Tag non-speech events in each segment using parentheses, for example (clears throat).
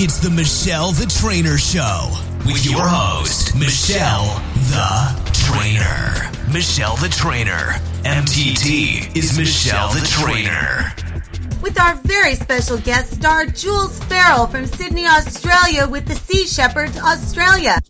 It's the Michelle the Trainer Show with your host, Michelle the Trainer. Michelle the Trainer. MTT is Michelle the Trainer. With our very special guest star, Jools Farrell from Sydney, Australia, with the Sea Shepherds Australia.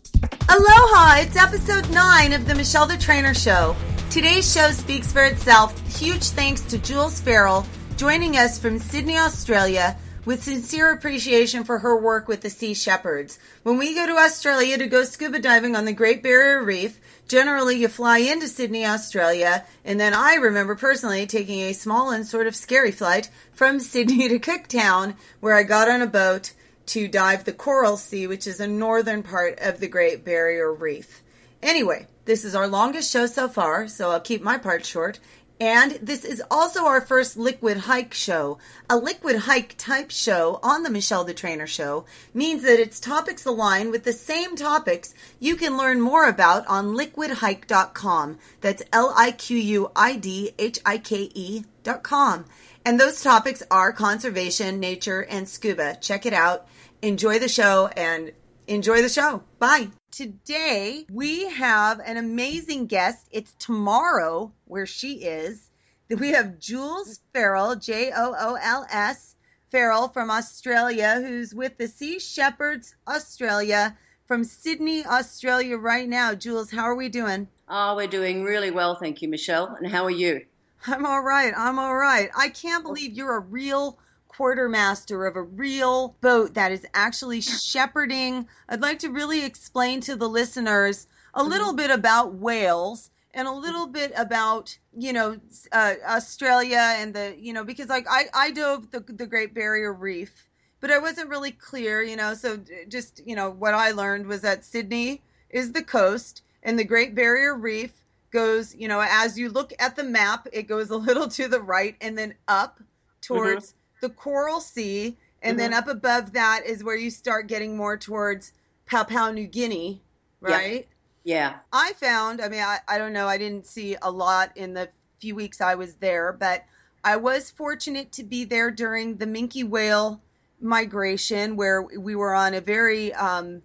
Aloha! It's episode 9 of the Michelle the Trainer Show. Today's show speaks for itself. Huge thanks to Jools Farrell joining us from Sydney, Australia, with sincere appreciation for her work with the Sea Shepherds. When we go to Australia to go scuba diving on the Great Barrier Reef, generally you fly into Sydney, Australia, and then I remember personally taking a small and sort of scary flight from Sydney (laughs) to Cooktown, where I got on a boat to dive the Coral Sea, which is a northern part of the Great Barrier Reef. Anyway, this is our longest show so far, so I'll keep my part short. And this is also our first liquid hike show. A liquid hike type show on the Michelle the Trainer show means that its topics align with the same topics you can learn more about on liquidhike.com. That's L I Q U I D H I K E.com. And those topics are conservation, nature, and scuba. Check it out. Enjoy the show and enjoy the show. Bye. Today, we have an amazing guest. It's tomorrow where she is. We have Jools Farrell, J O O L S Farrell from Australia, who's with the Sea Shepherds Australia from Sydney, Australia, right now. Jools, how are we doing? Oh, we're doing really well, thank you, Michelle. And how are you? I'm all right. I'm all right. I can't believe you're a real quartermaster of a real boat that is actually (laughs) shepherding. I'd like to really explain to the listeners a little Mm-hmm. bit about whales and a little bit about you know uh, Australia and the you know because like I I dove the the Great Barrier Reef, but I wasn't really clear you know so just you know what I learned was that Sydney is the coast and the Great Barrier Reef goes you know as you look at the map it goes a little (laughs) to the right and then up towards the Coral Sea and then up above that is where you start getting more towards Papua New Guinea Yeah. right. Yeah. I found, I mean, I, I don't know, I didn't see a lot in the few weeks I was there, but I was fortunate to be there during the minke whale migration where we were on a very um,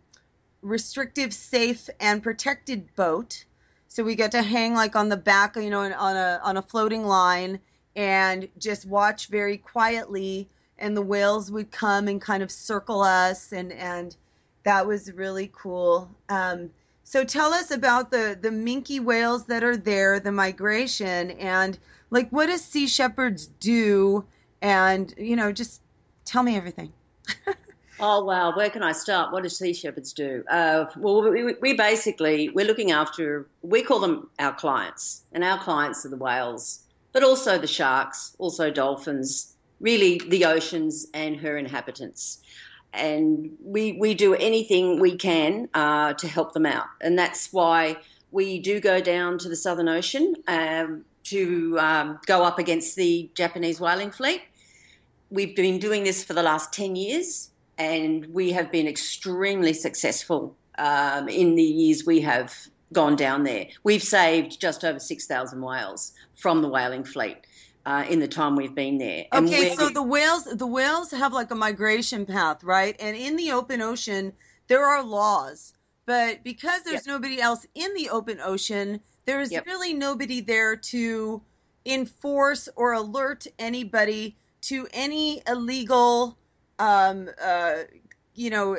restrictive, safe, and protected boat. So we got to hang like on the back, you know, on a on a floating line and just watch very quietly and the whales would come and kind of circle us and and that was really cool. Um, so tell us about the the minke whales that are there, the migration, and like what does Sea Shepherds do? And you know, just tell me everything. (laughs) Oh wow, where can I start? What do sea shepherds do? Uh, well, we, we basically we're looking after. We call them our clients, and our clients are the whales, but also the sharks, also dolphins, really the oceans and her inhabitants. And we we do anything we can uh, to help them out, and that's why we do go down to the Southern Ocean um, to um, go up against the Japanese whaling fleet. We've been doing this for the last ten years and we have been extremely successful um, in the years we have gone down there. We've saved just over 6,000 whales from the whaling fleet uh, in the time we've been there. Okay, so the whales the whales have like a migration path, right? And in the open ocean, there are laws. But because there's nobody else in the open ocean, there is Yep. really nobody there to enforce or alert anybody to any illegal um uh you know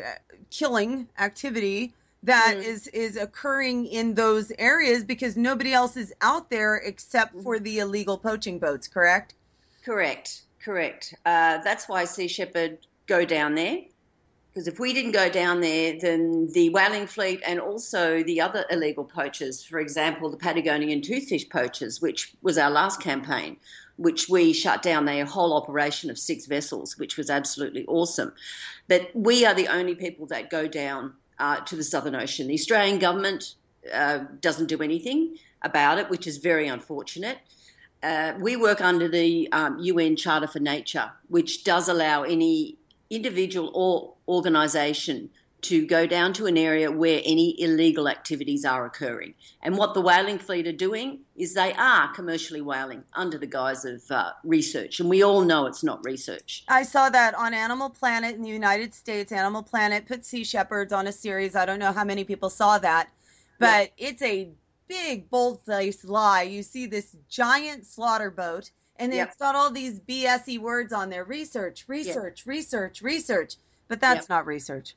killing activity that Mhm. is is occurring in those areas because nobody else is out there except for the illegal poaching boats, correct? Correct, correct. Uh, that's why Sea Shepherd go down there. Because if we didn't go down there, then the whaling fleet and also the other illegal poachers, for example, the Patagonian toothfish poachers, which was our last campaign, which we shut down their whole operation of six vessels, which was absolutely awesome. But we are the only people that go down uh, to the Southern Ocean. The Australian government uh, doesn't do anything about it, which is very unfortunate. Uh, we work under the um, UN Charter for Nature, which does allow any individual or organisation to go down to an area where any illegal activities are occurring. And what the whaling fleet are doing is they are commercially whaling under the guise of uh, research. And we all know it's not research. I saw that on Animal Planet in the United States. Animal Planet put sea shepherds on a series. I don't know how many people saw that, but yeah. it's a big, bold faced lie. You see this giant slaughter boat. And yep. it's got all these BSE words on there research, research, research, research. But that's yep. not research.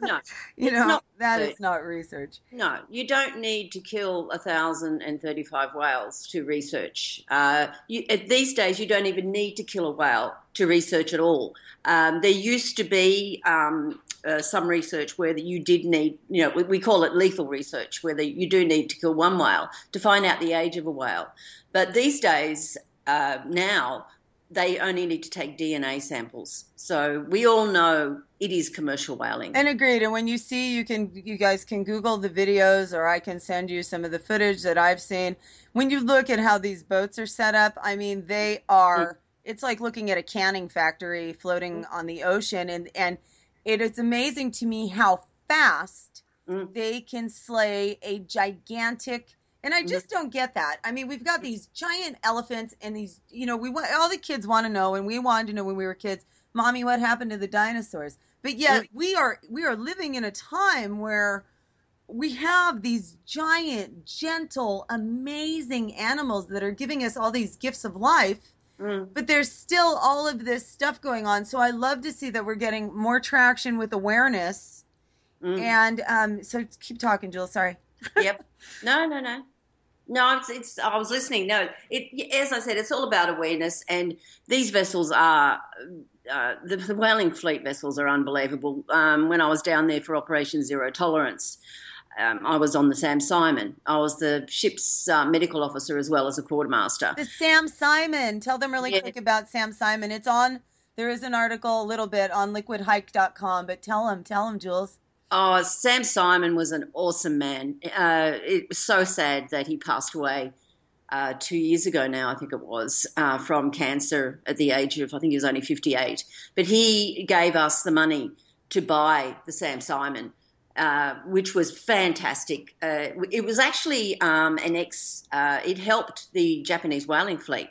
No, (laughs) you know not that is not research. No, you don't need to kill a thousand and thirty-five whales to research. Uh, you, these days, you don't even need to kill a whale to research at all. Um, there used to be um, uh, some research where you did need, you know, we, we call it lethal research, where the, you do need to kill one whale to find out the age of a whale. But these days, uh, now they only need to take DNA samples. So we all know it is commercial whaling. And agreed. And when you see, you can, you guys can Google the videos, or I can send you some of the footage that I've seen. When you look at how these boats are set up, I mean, they are. It's like looking at a canning factory floating on the ocean, and and it is amazing to me how fast mm. they can slay a gigantic and I just don't get that. I mean, we've got these giant elephants and these, you know, we want all the kids want to know, and we wanted to know when we were kids, mommy, what happened to the dinosaurs? But yet we are we are living in a time where we have these giant, gentle, amazing animals that are giving us all these gifts of life. Mm. But there's still all of this stuff going on. So I love to see that we're getting more traction with awareness. Mm. And um, so keep talking, Jill. Sorry. yep. No, no, no. No, it's, it's. I was listening. No, it. As I said, it's all about awareness, and these vessels are. Uh, the, the, whaling fleet vessels are unbelievable. Um, when I was down there for Operation Zero Tolerance, um, I was on the Sam Simon. I was the ship's uh, medical officer as well as a quartermaster. The Sam Simon. Tell them really yeah. quick about Sam Simon. It's on. There is an article a little bit on liquidhike.com, but tell them, tell them, Jools. Oh, Sam Simon was an awesome man. Uh, it was so sad that he passed away uh, two years ago now, I think it was, uh, from cancer at the age of, I think he was only 58. But he gave us the money to buy the Sam Simon. Uh, which was fantastic. Uh, it was actually um, an ex. Uh, it helped the Japanese whaling fleet,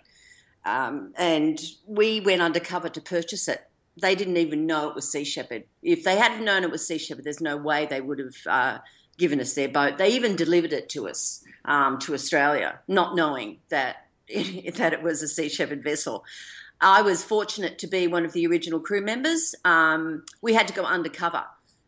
um, and we went undercover to purchase it they didn't even know it was Sea Shepherd. If they hadn't known it was Sea Shepherd, there's no way they would have uh, given us their boat. They even delivered it to us um, to Australia, not knowing that it, (laughs) that it was a Sea Shepherd vessel. I was fortunate to be one of the original crew members. Um, we had to go undercover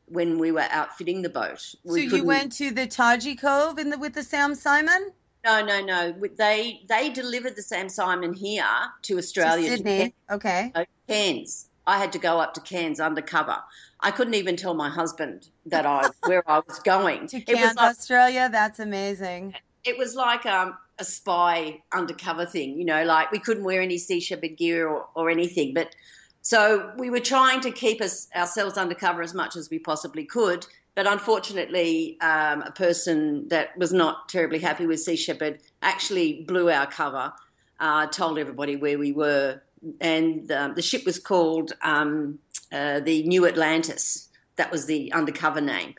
when we were outfitting the boat. We so you went to the Taiji Cove in the, with the Sam Simon? No, no, no. They they delivered the Sam Simon here to Australia. To Sydney. To okay. Cairns. I had to go up to Cairns undercover. I couldn't even tell my husband that I where I was going. to Cairns, like, Australia. That's amazing. It was like um, a spy undercover thing, you know. Like we couldn't wear any Sea Shepherd gear or, or anything, but so we were trying to keep us ourselves undercover as much as we possibly could. But unfortunately, um, a person that was not terribly happy with Sea Shepherd actually blew our cover, uh, told everybody where we were, and um, the ship was called um, uh, the New Atlantis. That was the undercover name.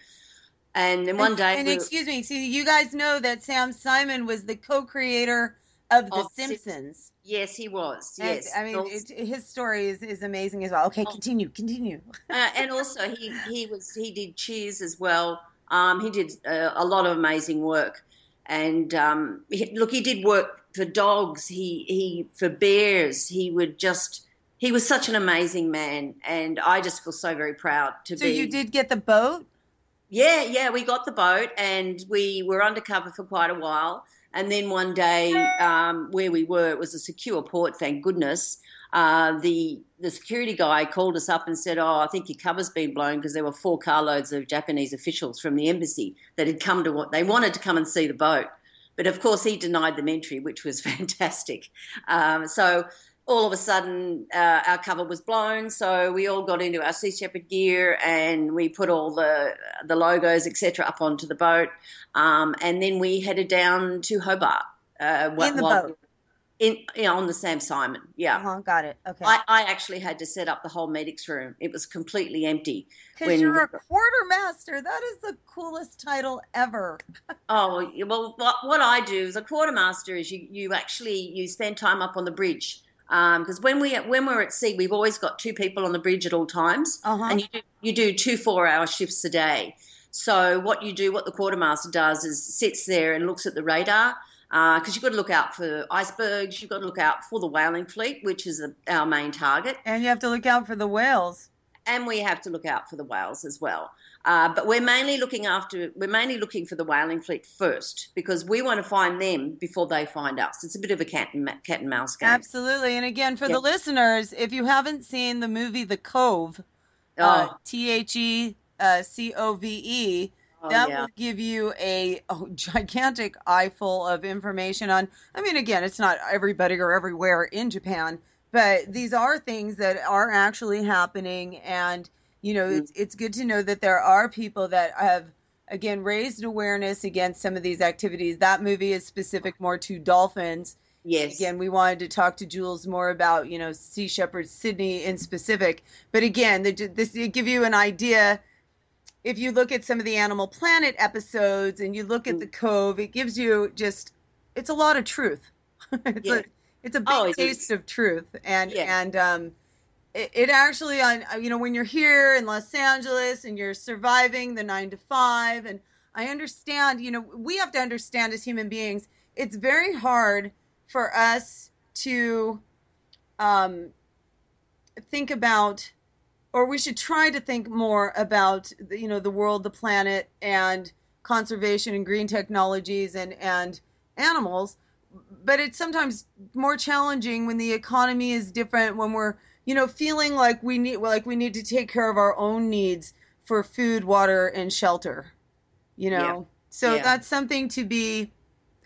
And then one day, and, and excuse me, see, you guys know that Sam Simon was the co-creator of The Simpsons. Yes, he was. Yes, and, I mean, it, his story is, is amazing as well. Okay, oh. continue, continue. (laughs) uh, and also, he he was he did Cheers as well. Um, he did uh, a lot of amazing work, and um, he, look, he did work for dogs, he he for bears, he would just he was such an amazing man, and I just feel so very proud to so be. So you did get the boat? Yeah, yeah, we got the boat, and we were undercover for quite a while. And then one day, um, where we were, it was a secure port, thank goodness. Uh, the the security guy called us up and said, "Oh, I think your cover's been blown because there were four carloads of Japanese officials from the embassy that had come to what they wanted to come and see the boat." But of course, he denied them entry, which was (laughs) fantastic. Um, so all of a sudden, uh, our cover was blown. So we all got into our Sea Shepherd gear and we put all the the logos, etc., up onto the boat. Um, and then we headed down to Hobart. Uh, in the boat. In you know, on the Sam Simon, yeah. Uh-huh, got it. Okay. I, I actually had to set up the whole medics room. It was completely empty. Because when- you're a quartermaster. That is the coolest title ever. (laughs) Oh well, what, what I do as a quartermaster is you, you actually you spend time up on the bridge because when we when we're at sea, we've always got two people on the bridge at all times, Uh-huh. and you do, you do two four hour shifts a day. So what you do, what the quartermaster does, is sits there and looks at the radar because you've got to look out for icebergs, you've got to look out for the whaling fleet, which is a, our main target, And you have to look out for the whales. and we have to look out for the whales as well. Uh, but we're mainly looking after we're mainly looking for the whaling fleet first because we want to find them before they find us. It's a bit of a cat and cat and mouse game. Absolutely. And again, for Yeah. the listeners, if you haven't seen the movie The Cove, uh, Oh, T H E uh, C O V E, oh, that yeah. will give you a, a (laughs) gigantic eyeful of information on. I mean, again, it's not everybody or everywhere in Japan, but these are things that are actually happening, and you know, Mm. it's it's good to know that there are people that have again raised awareness against some of these activities. That movie is specific more to dolphins. yes. Again, we wanted to talk to Jools more about, you know, Sea Shepherd Sydney in specific. But again, they, this give you an idea. If you look at some of the Animal Planet episodes and you look at the Cove, it gives you just it's a lot of truth. (laughs) it's Yeah. a it's a big Oh, it is. taste of truth, and Yeah. and um, it, it actually on you know when you're here in Los Angeles and you're surviving the nine to five, and I understand. You know, we have to understand as human beings, it's very hard for us to um, think about, or we should try to think more about, the, you know, the world, the planet, and conservation and green technologies and and animals. But it's sometimes more challenging when the economy is different. When we're, you know, feeling like we need, like we need to take care of our own needs for food, water, and shelter. You know, Yeah. so Yeah. that's something to be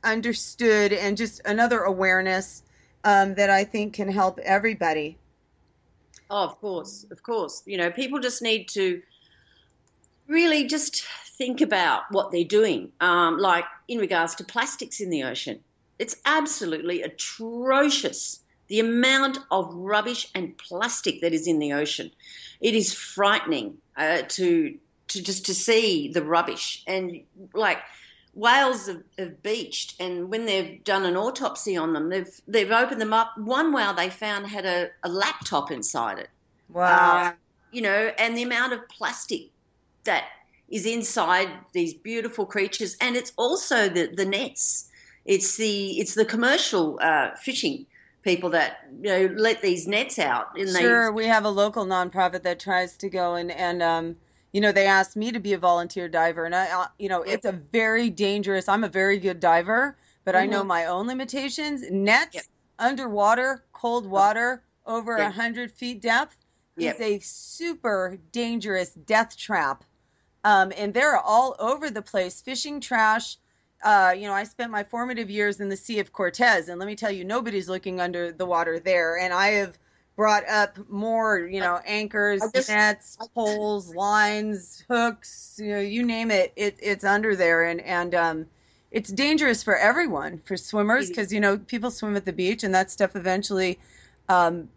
understood and just another awareness um, that I think can help everybody. Oh, of course, of course. You know, people just need to really just think about what they're doing. Um, like in regards to plastics in the ocean, it's absolutely atrocious the amount of rubbish and plastic that is in the ocean. It is frightening uh, to to just to see the rubbish and like whales have, have beached and when they've done an autopsy on them they've they've opened them up. One whale they found had a, a laptop inside it. Uh, you know, and the amount of plastic that is inside these beautiful creatures, and it's also the the nets. It's the it's the commercial uh, fishing people that you know let these nets out, and Sure, we have a local nonprofit that tries to go and and um, you know, they asked me to be a volunteer diver, and I, you know, it's a very dangerous. I'm a very good diver, but I know Mhm. my own limitations. Nets Yep. underwater, cold water, over a Yep. hundred feet depth Yep. is a super dangerous death trap, um, and they're all over the place. Fishing trash. Uh, you know, I spent my formative years in the Sea of Cortez, and let me tell you, nobody's looking under the water there. And I have brought up more, you know, anchors, just- nets, poles, lines, hooks, you know, you name it, it it's under there, and and um, it's dangerous for everyone, for swimmers, because you know people swim at the beach, and that stuff eventually um,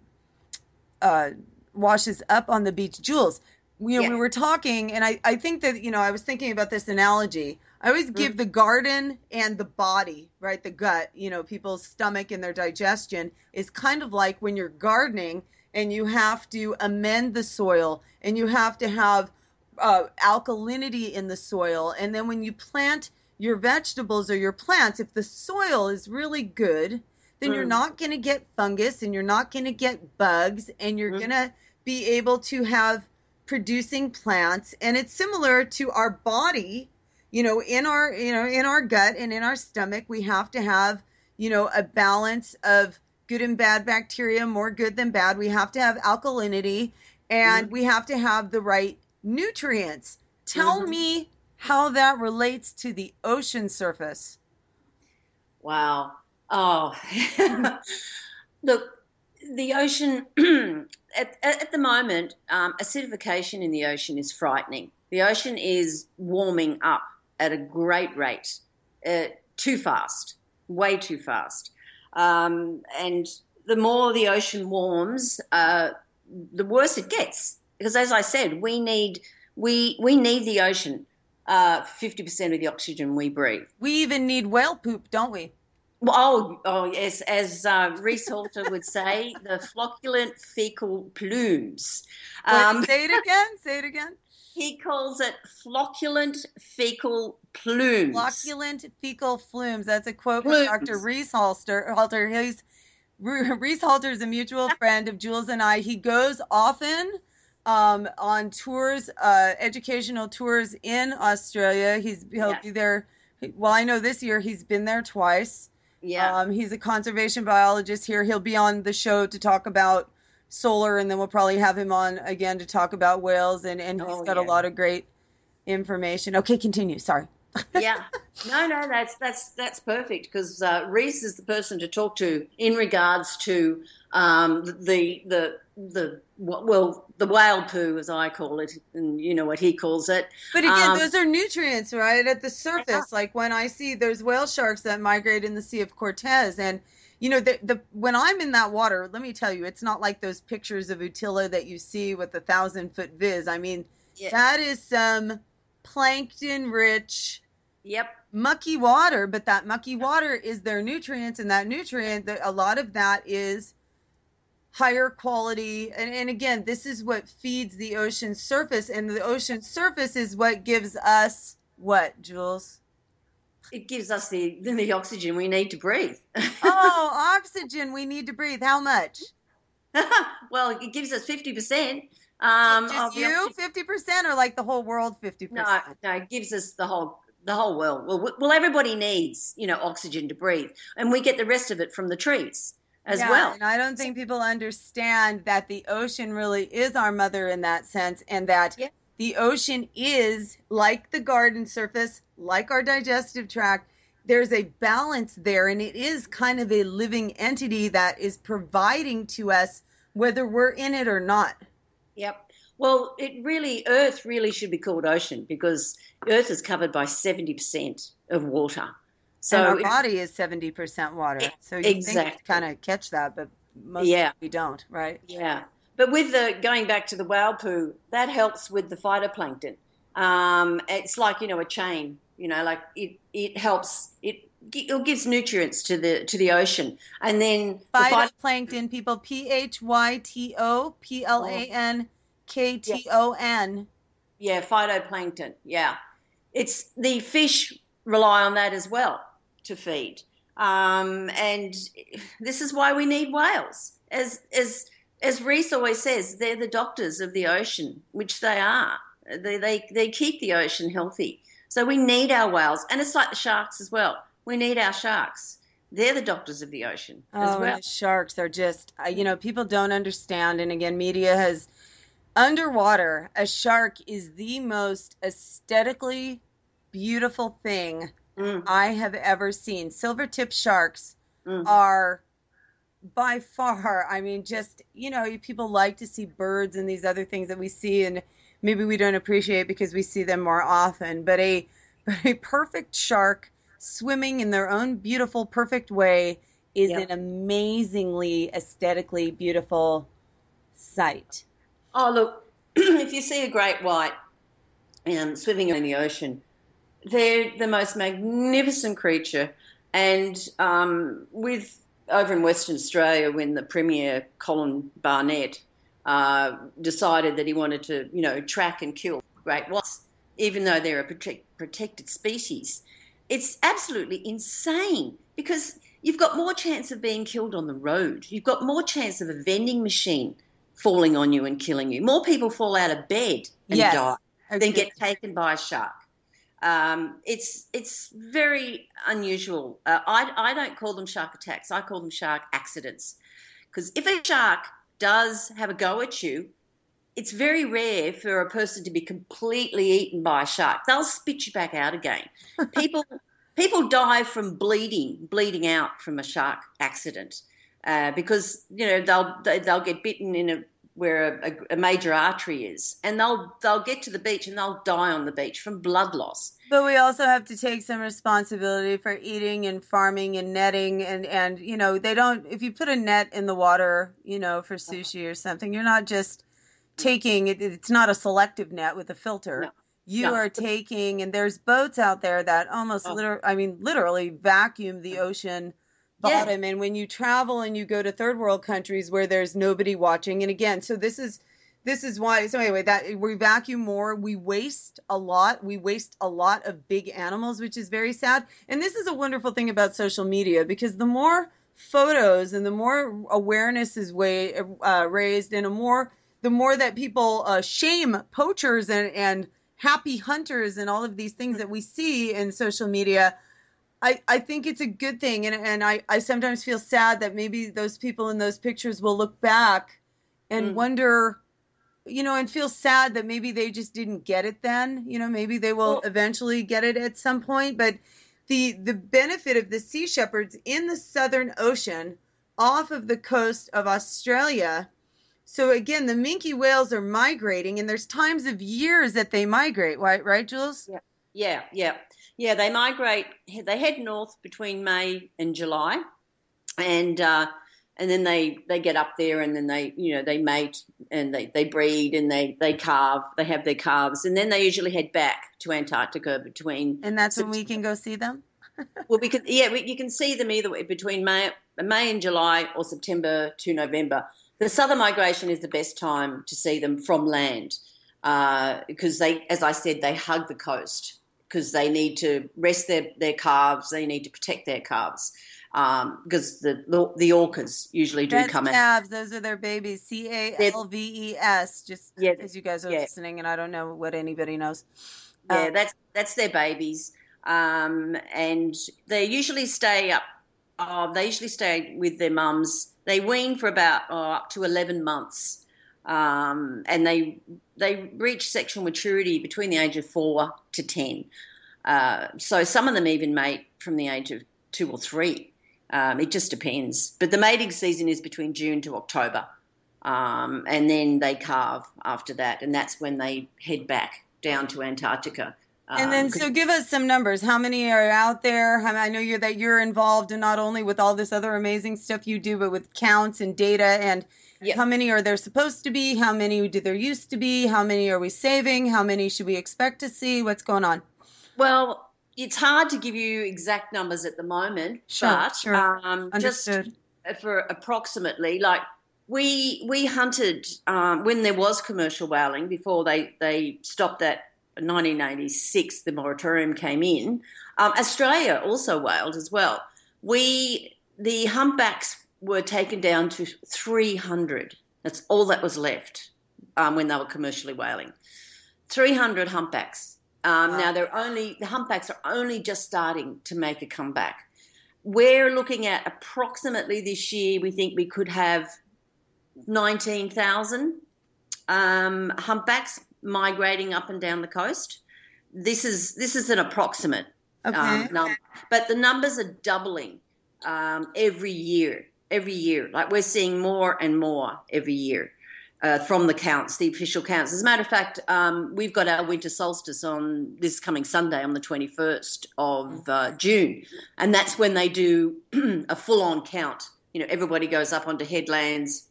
uh, washes up on the beach. Jules, we, Yeah. we were talking, and I, I think that, you know, I was thinking about this analogy. I always give Mm. the garden and the body, right? The gut, you know, people's stomach and their digestion is kind of like when you're gardening and you have to amend the soil and you have to have uh, alkalinity in the soil. And then when you plant your vegetables or your plants, if the soil is really good, then you're Mm. not going to get fungus and you're not going to get bugs and you're Mm. going to be able to have producing plants and it's similar to our body you know in our you know in our gut and in our stomach we have to have you know a balance of good and bad bacteria more good than bad we have to have alkalinity and Mhm. we have to have the right nutrients tell Mhm. me how that relates to the ocean surface Wow. Oh, (laughs) look, the ocean (clears throat) at, at the moment, um, acidification in the ocean is frightening. The ocean is warming up at a great rate, uh, too fast, way too fast. Um, and the more the ocean warms, uh, the worse it gets. Because as I said, we need we we need the ocean. Uh, fifty percent of the oxygen we breathe. We even need whale poop, don't we? Well, oh, oh yes, as uh, Reese Halter would say, the flocculent fecal plumes. Um, Wait, say it again. Say it again. (laughs) He calls it flocculent fecal plumes. Flocculent fecal flumes. That's a quote plumes. from Dr. Reese Halter. Halter. He's Reese Halter is a mutual (laughs) friend of Jools and I. He goes often um, on tours, uh, educational tours in Australia. He's he'll yes. be there. Well, I know this year he's been there twice. Yeah. Um, he's a conservation biologist here. He'll be on the show to talk about solar, and then we'll probably have him on again to talk about whales. And, and he's oh, got yeah. a lot of great information. Okay, continue. Sorry. Yeah, no, no, that's that's that's perfect because uh, Reese is the person to talk to in regards to um, the the the well the whale poo as I call it, and you know what he calls it. But again, um, those are nutrients, right, at the surface. Yeah. Like when I see there's whale sharks that migrate in the Sea of Cortez, and you know the the when I'm in that water, let me tell you, it's not like those pictures of Utila that you see with the thousand foot viz. I mean, yeah. that is some plankton rich. Yep. Mucky water, but that mucky water is their nutrients, and that nutrient, that a lot of that is higher quality. And, and again this is what feeds the ocean surface and the ocean surface is what gives us what jools? It gives us the the oxygen we need to breathe. (laughs) Oh oxygen we need to breathe. How much? (laughs) Well it gives us 50% um just you 50% or like the whole world 50% no no it gives us the whole the whole world well well everybody needs you know oxygen to breathe and we get the rest of it from the trees as yeah, well. And I don't think people understand that the ocean really is our mother in that sense, and that yeah. the ocean is like the garden surface, like our digestive tract. There's a balance there, and it is kind of a living entity that is providing to us whether we're in it or not. Yep. Well, it really, Earth really should be called ocean because Earth is covered by 70% of water. So and our body is seventy percent water. So you exactly. kind of catch that, but most yeah. we don't, right? Yeah. But with the going back to the whale poo, that helps with the phytoplankton. Um, it's like you know a chain. You know, like it it helps it it gives nutrients to the to the ocean, and then phytoplankton the people P H Y T O P L A N K T O N. Yeah, phytoplankton. Yeah, it's the fish rely on that as well to feed. Um, and this is why we need whales. As, as, as Reese always says, they're the doctors of the ocean, which they are. They, they, they keep the ocean healthy. So we need our whales. And it's like the sharks as well. We need our sharks. They're the doctors of the ocean oh, as well. The sharks are just, you know, people don't understand. And again, media has underwater, a shark is the most aesthetically beautiful thing mm. I have ever seen. Silver tip sharks mm. are by far, I mean, just, you know, people like to see birds and these other things that we see and maybe we don't appreciate because we see them more often. But a, (laughs) but a perfect shark swimming in their own beautiful, perfect way is yep. an amazingly aesthetically beautiful sight. Oh, look, (clears throat) if you see a great white um, swimming in the ocean, they're the most magnificent creature. And um, with over in Western Australia, when the Premier Colin Barnett uh, decided that he wanted to, you know, track and kill great whites, even though they're a protect, protected species, it's absolutely insane because you've got more chance of being killed on the road. You've got more chance of a vending machine falling on you and killing you. More people fall out of bed and yes. die okay. than get taken by a shark. Um, it's it's very unusual. Uh, I I don't call them shark attacks. I call them shark accidents, because if a shark does have a go at you, it's very rare for a person to be completely eaten by a shark. They'll spit you back out again. (laughs) People people die from bleeding, bleeding out from a shark accident, uh, because you know they'll they'll get bitten in a where a, a, major artery is, and they'll they'll get to the beach and they'll die on the beach from blood loss. But we also have to take some responsibility for eating and farming and netting and and you know they don't if you put a net in the water you know for sushi or something you're not just taking it it's not a selective net with a filter. No. You no. are taking and there's boats out there that almost oh. literally I mean literally vacuum the ocean bottom yeah. and when you travel and you go to third world countries where there's nobody watching and again so this is this is why so anyway that we vacuum more we waste a lot we waste a lot of big animals which is very sad and this is a wonderful thing about social media because the more photos and the more awareness is way, uh, raised and a more the more that people uh, shame poachers and and happy hunters and all of these things that we see in social media I, I think it's a good thing. And, and I, I sometimes feel sad that maybe those people in those pictures will look back and mm. wonder you know and feel sad that maybe they just didn't get it then. You know maybe they will well, eventually get it at some point. But the the benefit of the sea shepherds in the southern ocean off of the coast of australia so again the minke whales are migrating and there's times of years that they migrate right right jools yeah yeah yeah yeah, they migrate. They head north between May and July, and uh, and then they they get up there, and then they you know they mate and they, they breed and they they calve. They have their calves, and then they usually head back to Antarctica between. And that's when we can go see them. (laughs) well, because yeah, we, you can see them either way between May May and July or September to November. The southern migration is the best time to see them from land uh, because they, as I said, they hug the coast because they need to rest their, their calves, they need to protect their calves. Um, because the, the, the orcas usually do That's come calves, in. Those are their babies. C A L V E S. Just yeah, as you guys are yeah. listening, and I don't know what anybody knows. Yeah, um, that's that's their babies, um, and they usually stay up. Oh, they usually stay with their mums. They wean for about oh, up to eleven months, um, and they they reach sexual maturity between the age of four to ten. Uh, so some of them even mate from the age of two or three. Um, it just depends. But the mating season is between June to October, um, and then they calve after that, and that's when they head back down to Antarctica. And then, um, so give us some numbers. How many are out there? I know you're that you're involved, and not only with all this other amazing stuff you do, but with counts and data and Yep. How many are there supposed to be? How many do there used to be? How many are we saving? How many should we expect to see? What's going on? Well, it's hard to give you exact numbers at the moment, sure, but sure. Um, just for approximately, like we we hunted um, when there was commercial whaling before they they stopped that. 1986, the moratorium came in. Um, Australia also whaled as well. We the humpbacks were taken down to 300. That's all that was left um, when they were commercially whaling. 300 humpbacks. Um, wow. Now they're only the humpbacks are only just starting to make a comeback. We're looking at approximately this year. We think we could have 19,000 um, humpbacks migrating up and down the coast. This is this is an approximate okay. um, number, but the numbers are doubling um, every year every year. Like we're seeing more and more every year uh, from the counts, the official counts. As a matter of fact, um, we've got our winter solstice on this coming Sunday on the 21st of uh, June. And that's when they do (clears throat) a full on count. You know, everybody goes up onto headlands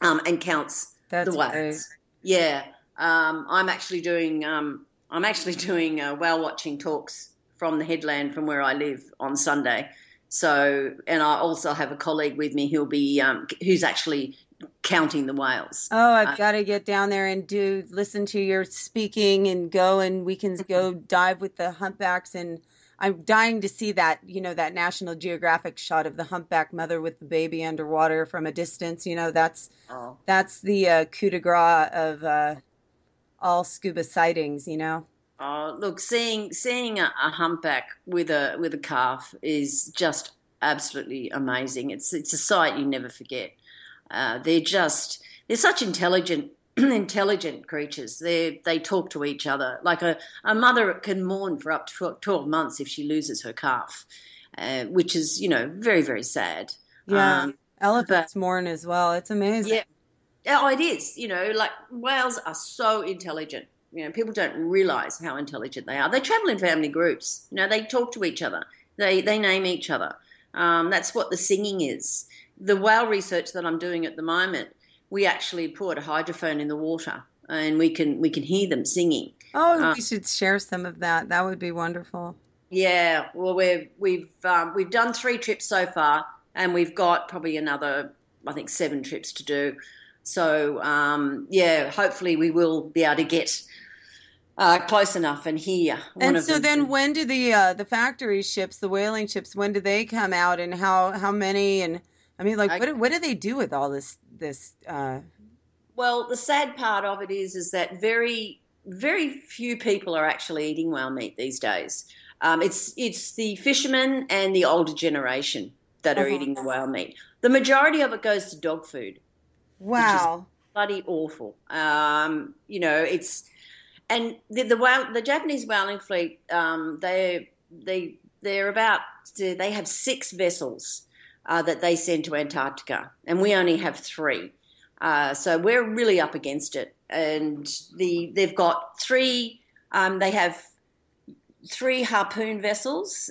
um, and counts that's the whales. Yeah. Um, I'm actually doing. Um, I'm actually (laughs) doing uh, whale watching talks from the headland from where I live on Sunday. So, and I also have a colleague with me who'll be um, who's actually counting the whales. Oh, I've uh, got to get down there and do listen to your speaking and go and we can go dive with the humpbacks and I'm dying to see that, you know, that National Geographic shot of the humpback mother with the baby underwater from a distance. You know, that's oh. that's the uh, coup de grace of uh, all scuba sightings. You know. Oh, look, seeing seeing a, a, humpback with a with a calf is just absolutely amazing. It's it's a sight you never forget. Uh, they're just they're such intelligent (clears throat) intelligent creatures. They they talk to each other like a, a mother can mourn for up to twelve months if she loses her calf, uh, which is you know very very sad. Yeah, um, elephants but, mourn as well. It's amazing. Yeah, Oh, it is. You know, like whales are so intelligent. You know, people don't realize how intelligent they are. They travel in family groups. You know, they talk to each other. They they name each other. Um, that's what the singing is. The whale research that I'm doing at the moment, we actually put a hydrophone in the water and we can we can hear them singing. Oh, uh, we should share some of that. That would be wonderful. Yeah, well, we've we've um, we've done three trips so far, and we've got probably another, I think, seven trips to do. So um, yeah, hopefully we will be able to get uh, close enough and hear. And so then, when do the uh, the factory ships, the whaling ships, when do they come out, and how how many? And I mean, like, I, what what do they do with all this this? Uh... Well, the sad part of it is is that very very few people are actually eating whale meat these days. Um, it's it's the fishermen and the older generation that are uh-huh. eating the whale meat. The majority of it goes to dog food. Wow. bloody awful. Um, you know, it's and the the, whale, the Japanese whaling fleet. Um, they they they're about to, they have six vessels uh, that they send to Antarctica, and we only have three. Uh, so we're really up against it, and the they've got three. Um, they have three harpoon vessels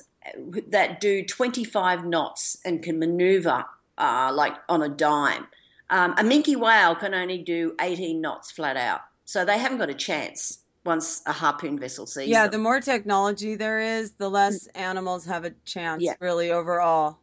that do 25 knots and can maneuver uh, like on a dime. Um, a minke whale can only do 18 knots flat out, so they haven't got a chance once a harpoon vessel sees them. yeah them. the more technology there is the less animals have a chance yeah. really overall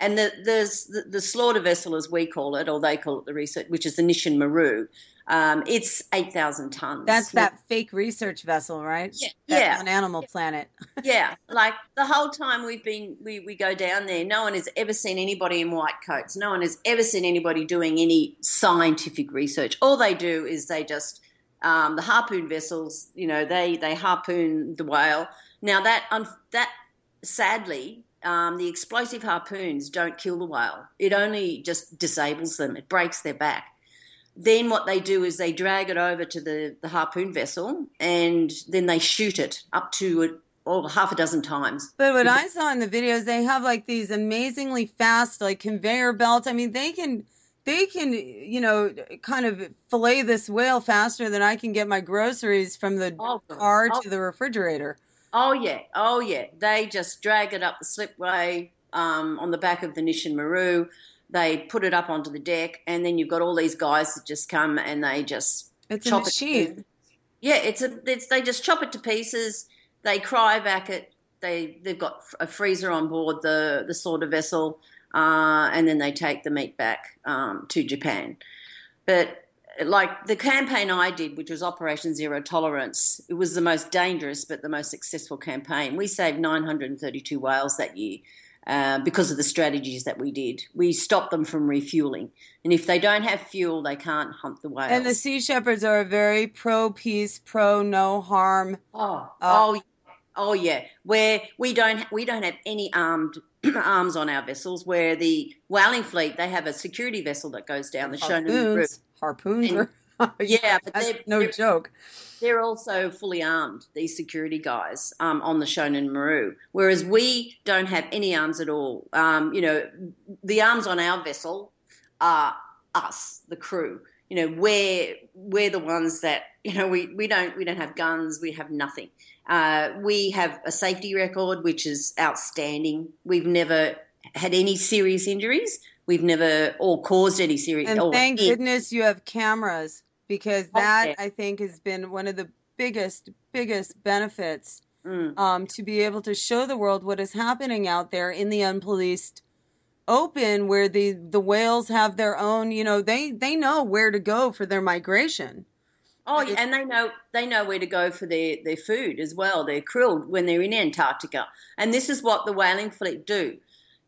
and the, there's the, the, slaughter vessel as we call it or they call it the research which is the nisshin maru um, it's 8000 tons that's that fake research vessel right yeah, yeah. on animal planet (laughs) yeah like the whole time we've been we, we go down there no one has ever seen anybody in white coats no one has ever seen anybody doing any scientific research all they do is they just um, the harpoon vessels, you know, they they harpoon the whale. Now that um, that sadly, um, the explosive harpoons don't kill the whale. It only just disables them. It breaks their back. Then what they do is they drag it over to the, the harpoon vessel and then they shoot it up to oh, half a dozen times. But what I saw in the videos, they have like these amazingly fast, like conveyor belts. I mean, they can they can, you know, kind of fillet this whale faster than I can get my groceries from the oh, car oh. to the refrigerator. Oh yeah, oh yeah. They just drag it up the slipway um, on the back of the Nisshin Maru. They put it up onto the deck, and then you've got all these guys that just come and they just it's chop a machine. It. Yeah, it's a. It's, they just chop it to pieces. They cry back it. They they've got a freezer on board the the slaughter vessel uh, and then they take the meat back um, to Japan. But like the campaign I did, which was Operation Zero Tolerance, it was the most dangerous but the most successful campaign. We saved 932 whales that year. Uh, because of the strategies that we did. We stopped them from refueling. And if they don't have fuel, they can't hunt the whales. And the Sea Shepherds are a very pro peace, pro no harm. Oh, uh, oh, oh yeah. Where we don't we don't have any armed (clears throat) arms on our vessels. Where the whaling fleet, they have a security vessel that goes down the Harpoons. Shonan Harpoons. And, (laughs) yeah, but they're, no they're, joke. They're also fully armed. These security guys um, on the Shonan Maru, whereas we don't have any arms at all. Um, you know, the arms on our vessel are us, the crew. You know, we're we're the ones that you know we, we don't we don't have guns. We have nothing. Uh, we have a safety record which is outstanding. We've never had any serious injuries. We've never or caused any serious. And thank goodness you have cameras because that okay. I think has been one of the biggest biggest benefits mm. um, to be able to show the world what is happening out there in the unpoliced open, where the the whales have their own. You know, they they know where to go for their migration. Oh, yeah, and they know they know where to go for their, their food as well. Their krill when they're in Antarctica, and this is what the whaling fleet do.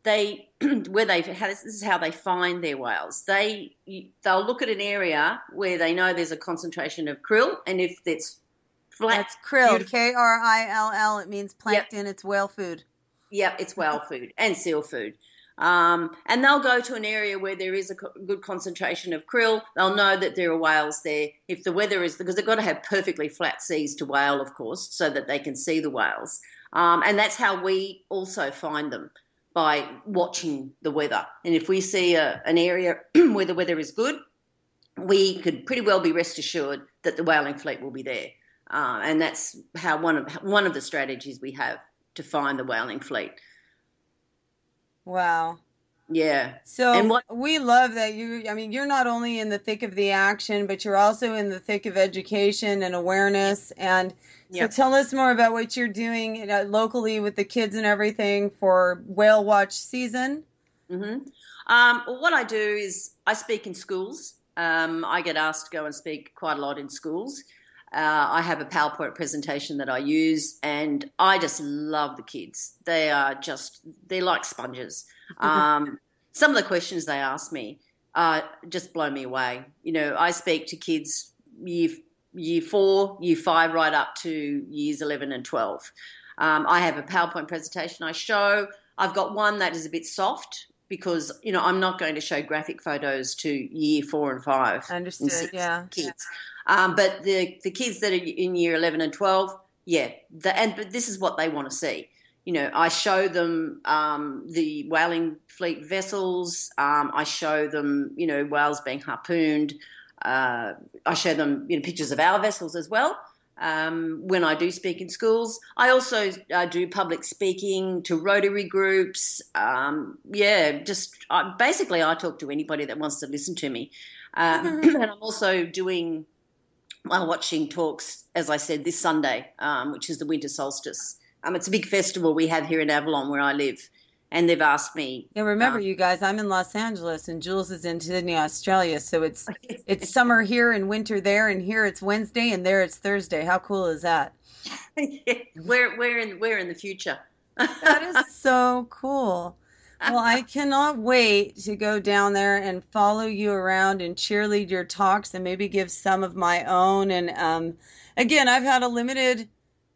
They (clears throat) where they this is how they find their whales. They they'll look at an area where they know there's a concentration of krill, and if it's flat, that's krill, K R I L L. It means plankton. Yep. It's whale food. Yep, it's whale (laughs) food and seal food. Um, and they'll go to an area where there is a co- good concentration of krill. They'll know that there are whales there. If the weather is, because they've got to have perfectly flat seas to whale, of course, so that they can see the whales. Um, and that's how we also find them by watching the weather. And if we see a, an area (clears throat) where the weather is good, we could pretty well be rest assured that the whaling fleet will be there. Uh, and that's how one of one of the strategies we have to find the whaling fleet. Wow. Yeah. So and what, we love that you. I mean, you're not only in the thick of the action, but you're also in the thick of education and awareness. And so, tell us more about what you're doing locally with the kids and everything for whale watch season. Mm-hmm. Um, well, what I do is I speak in schools. Um, I get asked to go and speak quite a lot in schools. Uh, I have a PowerPoint presentation that I use, and I just love the kids. They are just, they're like sponges. Um, some of the questions they ask me uh, just blow me away. You know, I speak to kids year, year four, year five, right up to years 11 and 12. Um, I have a PowerPoint presentation I show. I've got one that is a bit soft because you know I'm not going to show graphic photos to year four and five. Understood. yeah. Kids. Um, but the the kids that are in year eleven and twelve, yeah, the, and but this is what they want to see. You know, I show them um, the whaling fleet vessels. Um, I show them, you know, whales being harpooned. Uh, I show them, you know, pictures of our vessels as well. Um, when I do speak in schools. I also uh, do public speaking to Rotary groups. Um, yeah, just uh, basically, I talk to anybody that wants to listen to me. Uh, (clears throat) and I'm also doing while watching talks, as I said, this Sunday, um, which is the winter solstice. Um, it's a big festival we have here in Avalon where I live. And they've asked me. Yeah, remember, um, you guys, I'm in Los Angeles and Jools is in Sydney, Australia. So it's (laughs) it's summer here and winter there, and here it's Wednesday and there it's Thursday. How cool is that? (laughs) yeah, we're we're in we're in the future. that is (laughs) so cool well, I cannot wait to go down there and follow you around and cheerlead your talks and maybe give some of my own. And um, again, I've had a limited,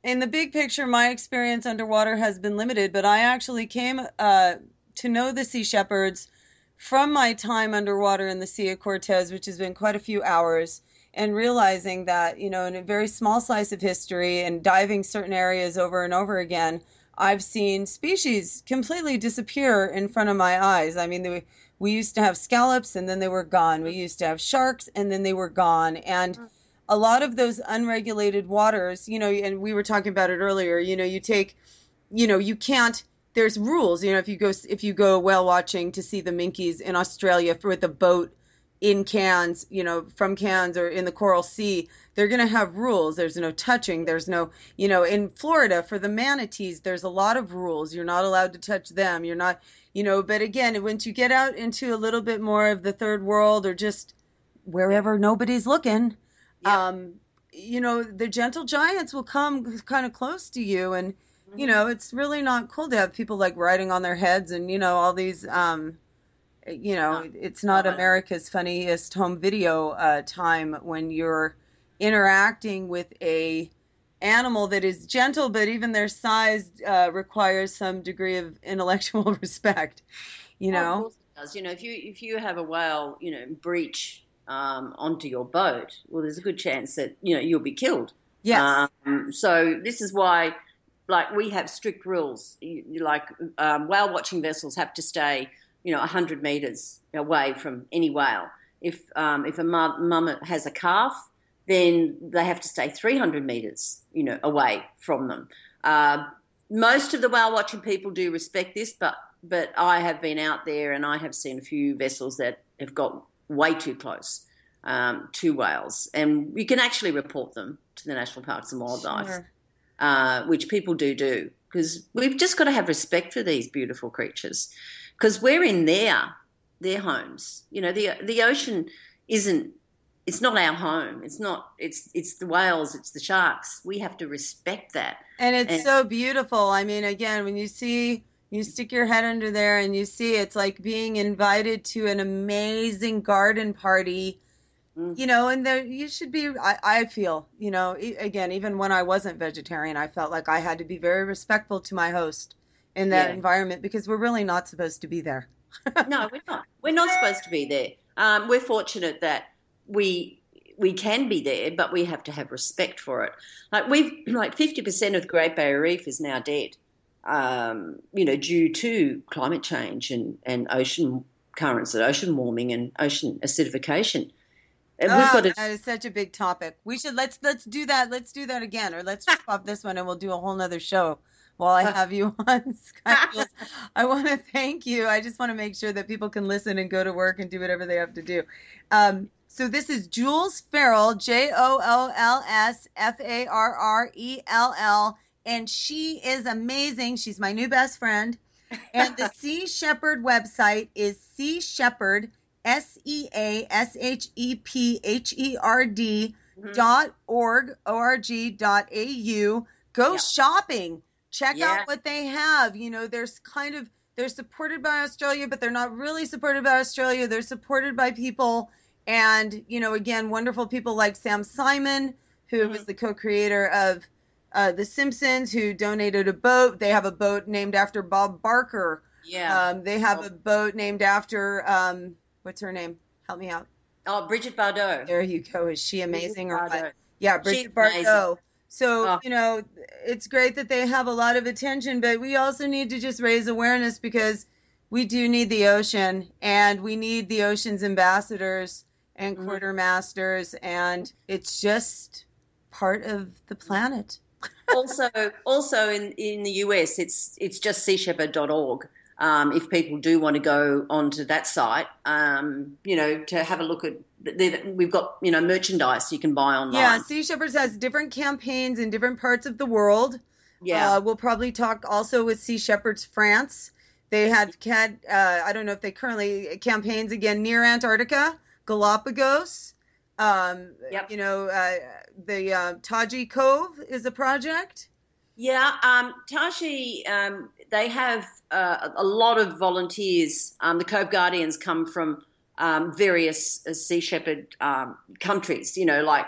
in the big picture, my experience underwater has been limited, but I actually came uh, to know the Sea Shepherds from my time underwater in the Sea of Cortez, which has been quite a few hours. And realizing that, you know, in a very small slice of history and diving certain areas over and over again, I've seen species completely disappear in front of my eyes. I mean, they, we used to have scallops and then they were gone. We used to have sharks and then they were gone. And a lot of those unregulated waters, you know, and we were talking about it earlier, you know, you take, you know, you can't, there's rules, you know, if you go, if you go whale watching to see the minkes in Australia with a boat in Cairns, you know, from Cairns or in the Coral Sea, they're going to have rules. There's no touching. There's no, you know, in Florida for the manatees, there's a lot of rules. You're not allowed to touch them. You're not, you know, but again, once you get out into a little bit more of the third world or just wherever nobody's looking, um, you know, the gentle giants will come kind of close to you. And, you mm-hmm. know, it's really not cool to have people like riding on their heads and, you know, all these, um, you know, it's not America's funniest home video uh, time when you're interacting with a animal that is gentle, but even their size uh, requires some degree of (laughs) intellectual (laughs) respect. You know, does. You know, if you if you have a whale, you know, breach um, onto your boat, well, there's a good chance that you know you'll be killed. Yes. Um, so this is why, like, we have strict rules. You, like, um, whale watching vessels have to stay you know, 100 metres away from any whale. If, um, if a mum has a calf, then they have to stay 300 metres, you know, away from them. Uh, most of the whale watching people do respect this, but but I have been out there and I have seen a few vessels that have got way too close um, to whales, and you can actually report them to the National Parks and Wildlife, sure. uh, which people do do because we've just got to have respect for these beautiful creatures because we're in their their homes. You know, the the ocean isn't it's not our home. It's not. It's it's the whales. It's the sharks. We have to respect that. And it's and, so beautiful. I mean, again, when you see you stick your head under there and you see it's like being invited to an amazing garden party. Mm. You know, and there you should be. I, I feel, you know, again, even when I wasn't vegetarian, I felt like I had to be very respectful to my host in that yeah. environment because we're really not supposed to be there. (laughs) no, we're not. We're not supposed to be there. Um, we're fortunate that we we can be there, but we have to have respect for it. Like we've (clears throat) like fifty percent of the Great Barrier Reef is now dead. Um, you know, due to climate change and, and ocean currents and ocean warming and ocean acidification. And Oh, we've got to, that is such a big topic. We should let's let's do that. Let's do that again, or let's wrap off this one, and we'll do a whole nother show while I have you (laughs) on Skype. (laughs) I want to thank you. I just want to make sure that people can listen and go to work and do whatever they have to do. Um, so this is Jools Farrell, J O O L S F A R R E L L, and she is amazing. She's my new best friend. And the (laughs) Sea Shepherd website is Sea Shepherd, S E A S H E P H E R D Mhm. dot org, O-R-G dot A-U. Go Yeah. shopping. Check Yeah. out what they have. You know, there's kind of, they're supported by Australia, but they're not really supported by Australia. They're supported by people. And, you know, again, wonderful people like Sam Simon, who was Mhm. the co-creator of uh, The Simpsons, who donated a boat. They have a boat named after Bob Barker. yeah. Um, they have Oh. a boat named after, um, what's her name? Help me out. oh, Bridget Bardot. There you go. Is she amazing or what? Yeah, She's Bridget amazing. Bardot. So, Oh. you know, it's great that they have a lot of attention, but we also need to just raise awareness because we do need the ocean and we need the ocean's ambassadors and Mhm. quartermasters, and it's just part of the planet. Also, also in, in the US, it's it's just seashepherd.org. Um, if people do want to go onto that site, um, you know, to have a look at, we've got you know merchandise you can buy online. Yeah, Sea Shepherds has different campaigns in different parts of the world. yeah, Uh, we'll probably talk also with Sea Shepherds France. They had had uh, I don't know if they currently campaigns again near Antarctica, Galapagos. Um, Yep. You know, uh, the uh, Taiji Cove is a project. Yeah, um, Tashi, um, they have uh, a lot of volunteers. Um, the Cove Guardians come from um, various uh, Sea Shepherd um, countries. You know, like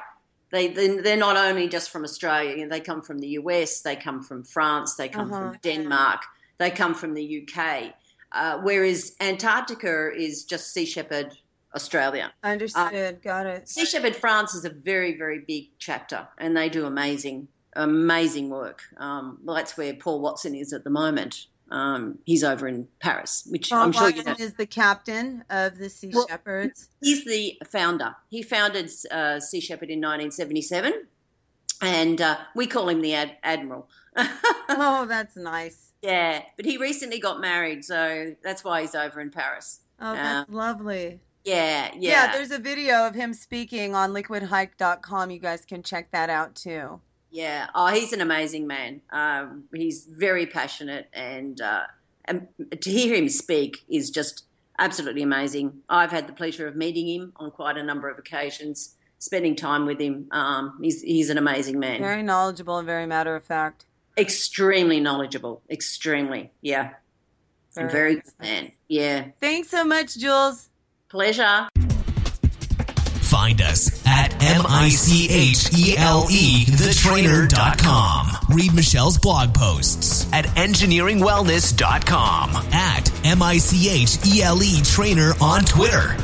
they they- they're not only just from Australia. You know, they come from the US, they come from France, they come Uh-huh. from Denmark, they come from the UK. Uh, whereas Antarctica is just Sea Shepherd Australia. Understood. Got it. Sea Shepherd France is a very, very big chapter, and they do amazing, amazing work. Um, well, that's where Paul Watson is at the moment. Um, he's over in Paris, which Paul I'm sure you Watson know. is the captain of the Sea Well- Shepherds. He's the founder. He founded uh, Sea Shepherd in 1977, and uh, we call him the ad- Admiral. (laughs) Oh, that's nice. yeah, but he recently got married, so that's why he's over in Paris. Oh, that's lovely. Yeah, Yeah. yeah, there's a video of him speaking on liquidhike.com. You guys can check that out too. Yeah. Oh, he's an amazing man. Um, he's very passionate, and uh, and to hear him speak is just absolutely amazing. I've had the pleasure of meeting him on quite a number of occasions, spending time with him. Um, he's he's an amazing man. Very knowledgeable and very matter of fact. Extremely knowledgeable. Extremely. Yeah. Very Very, good man. Yeah. Thanks so much, Jools. Pleasure. Find us at M-I-C-H-E-L-E, thetrainer.com. Read Michelle's blog posts at engineeringwellness.com, at M-I-C-H-E-L-E trainer on Twitter.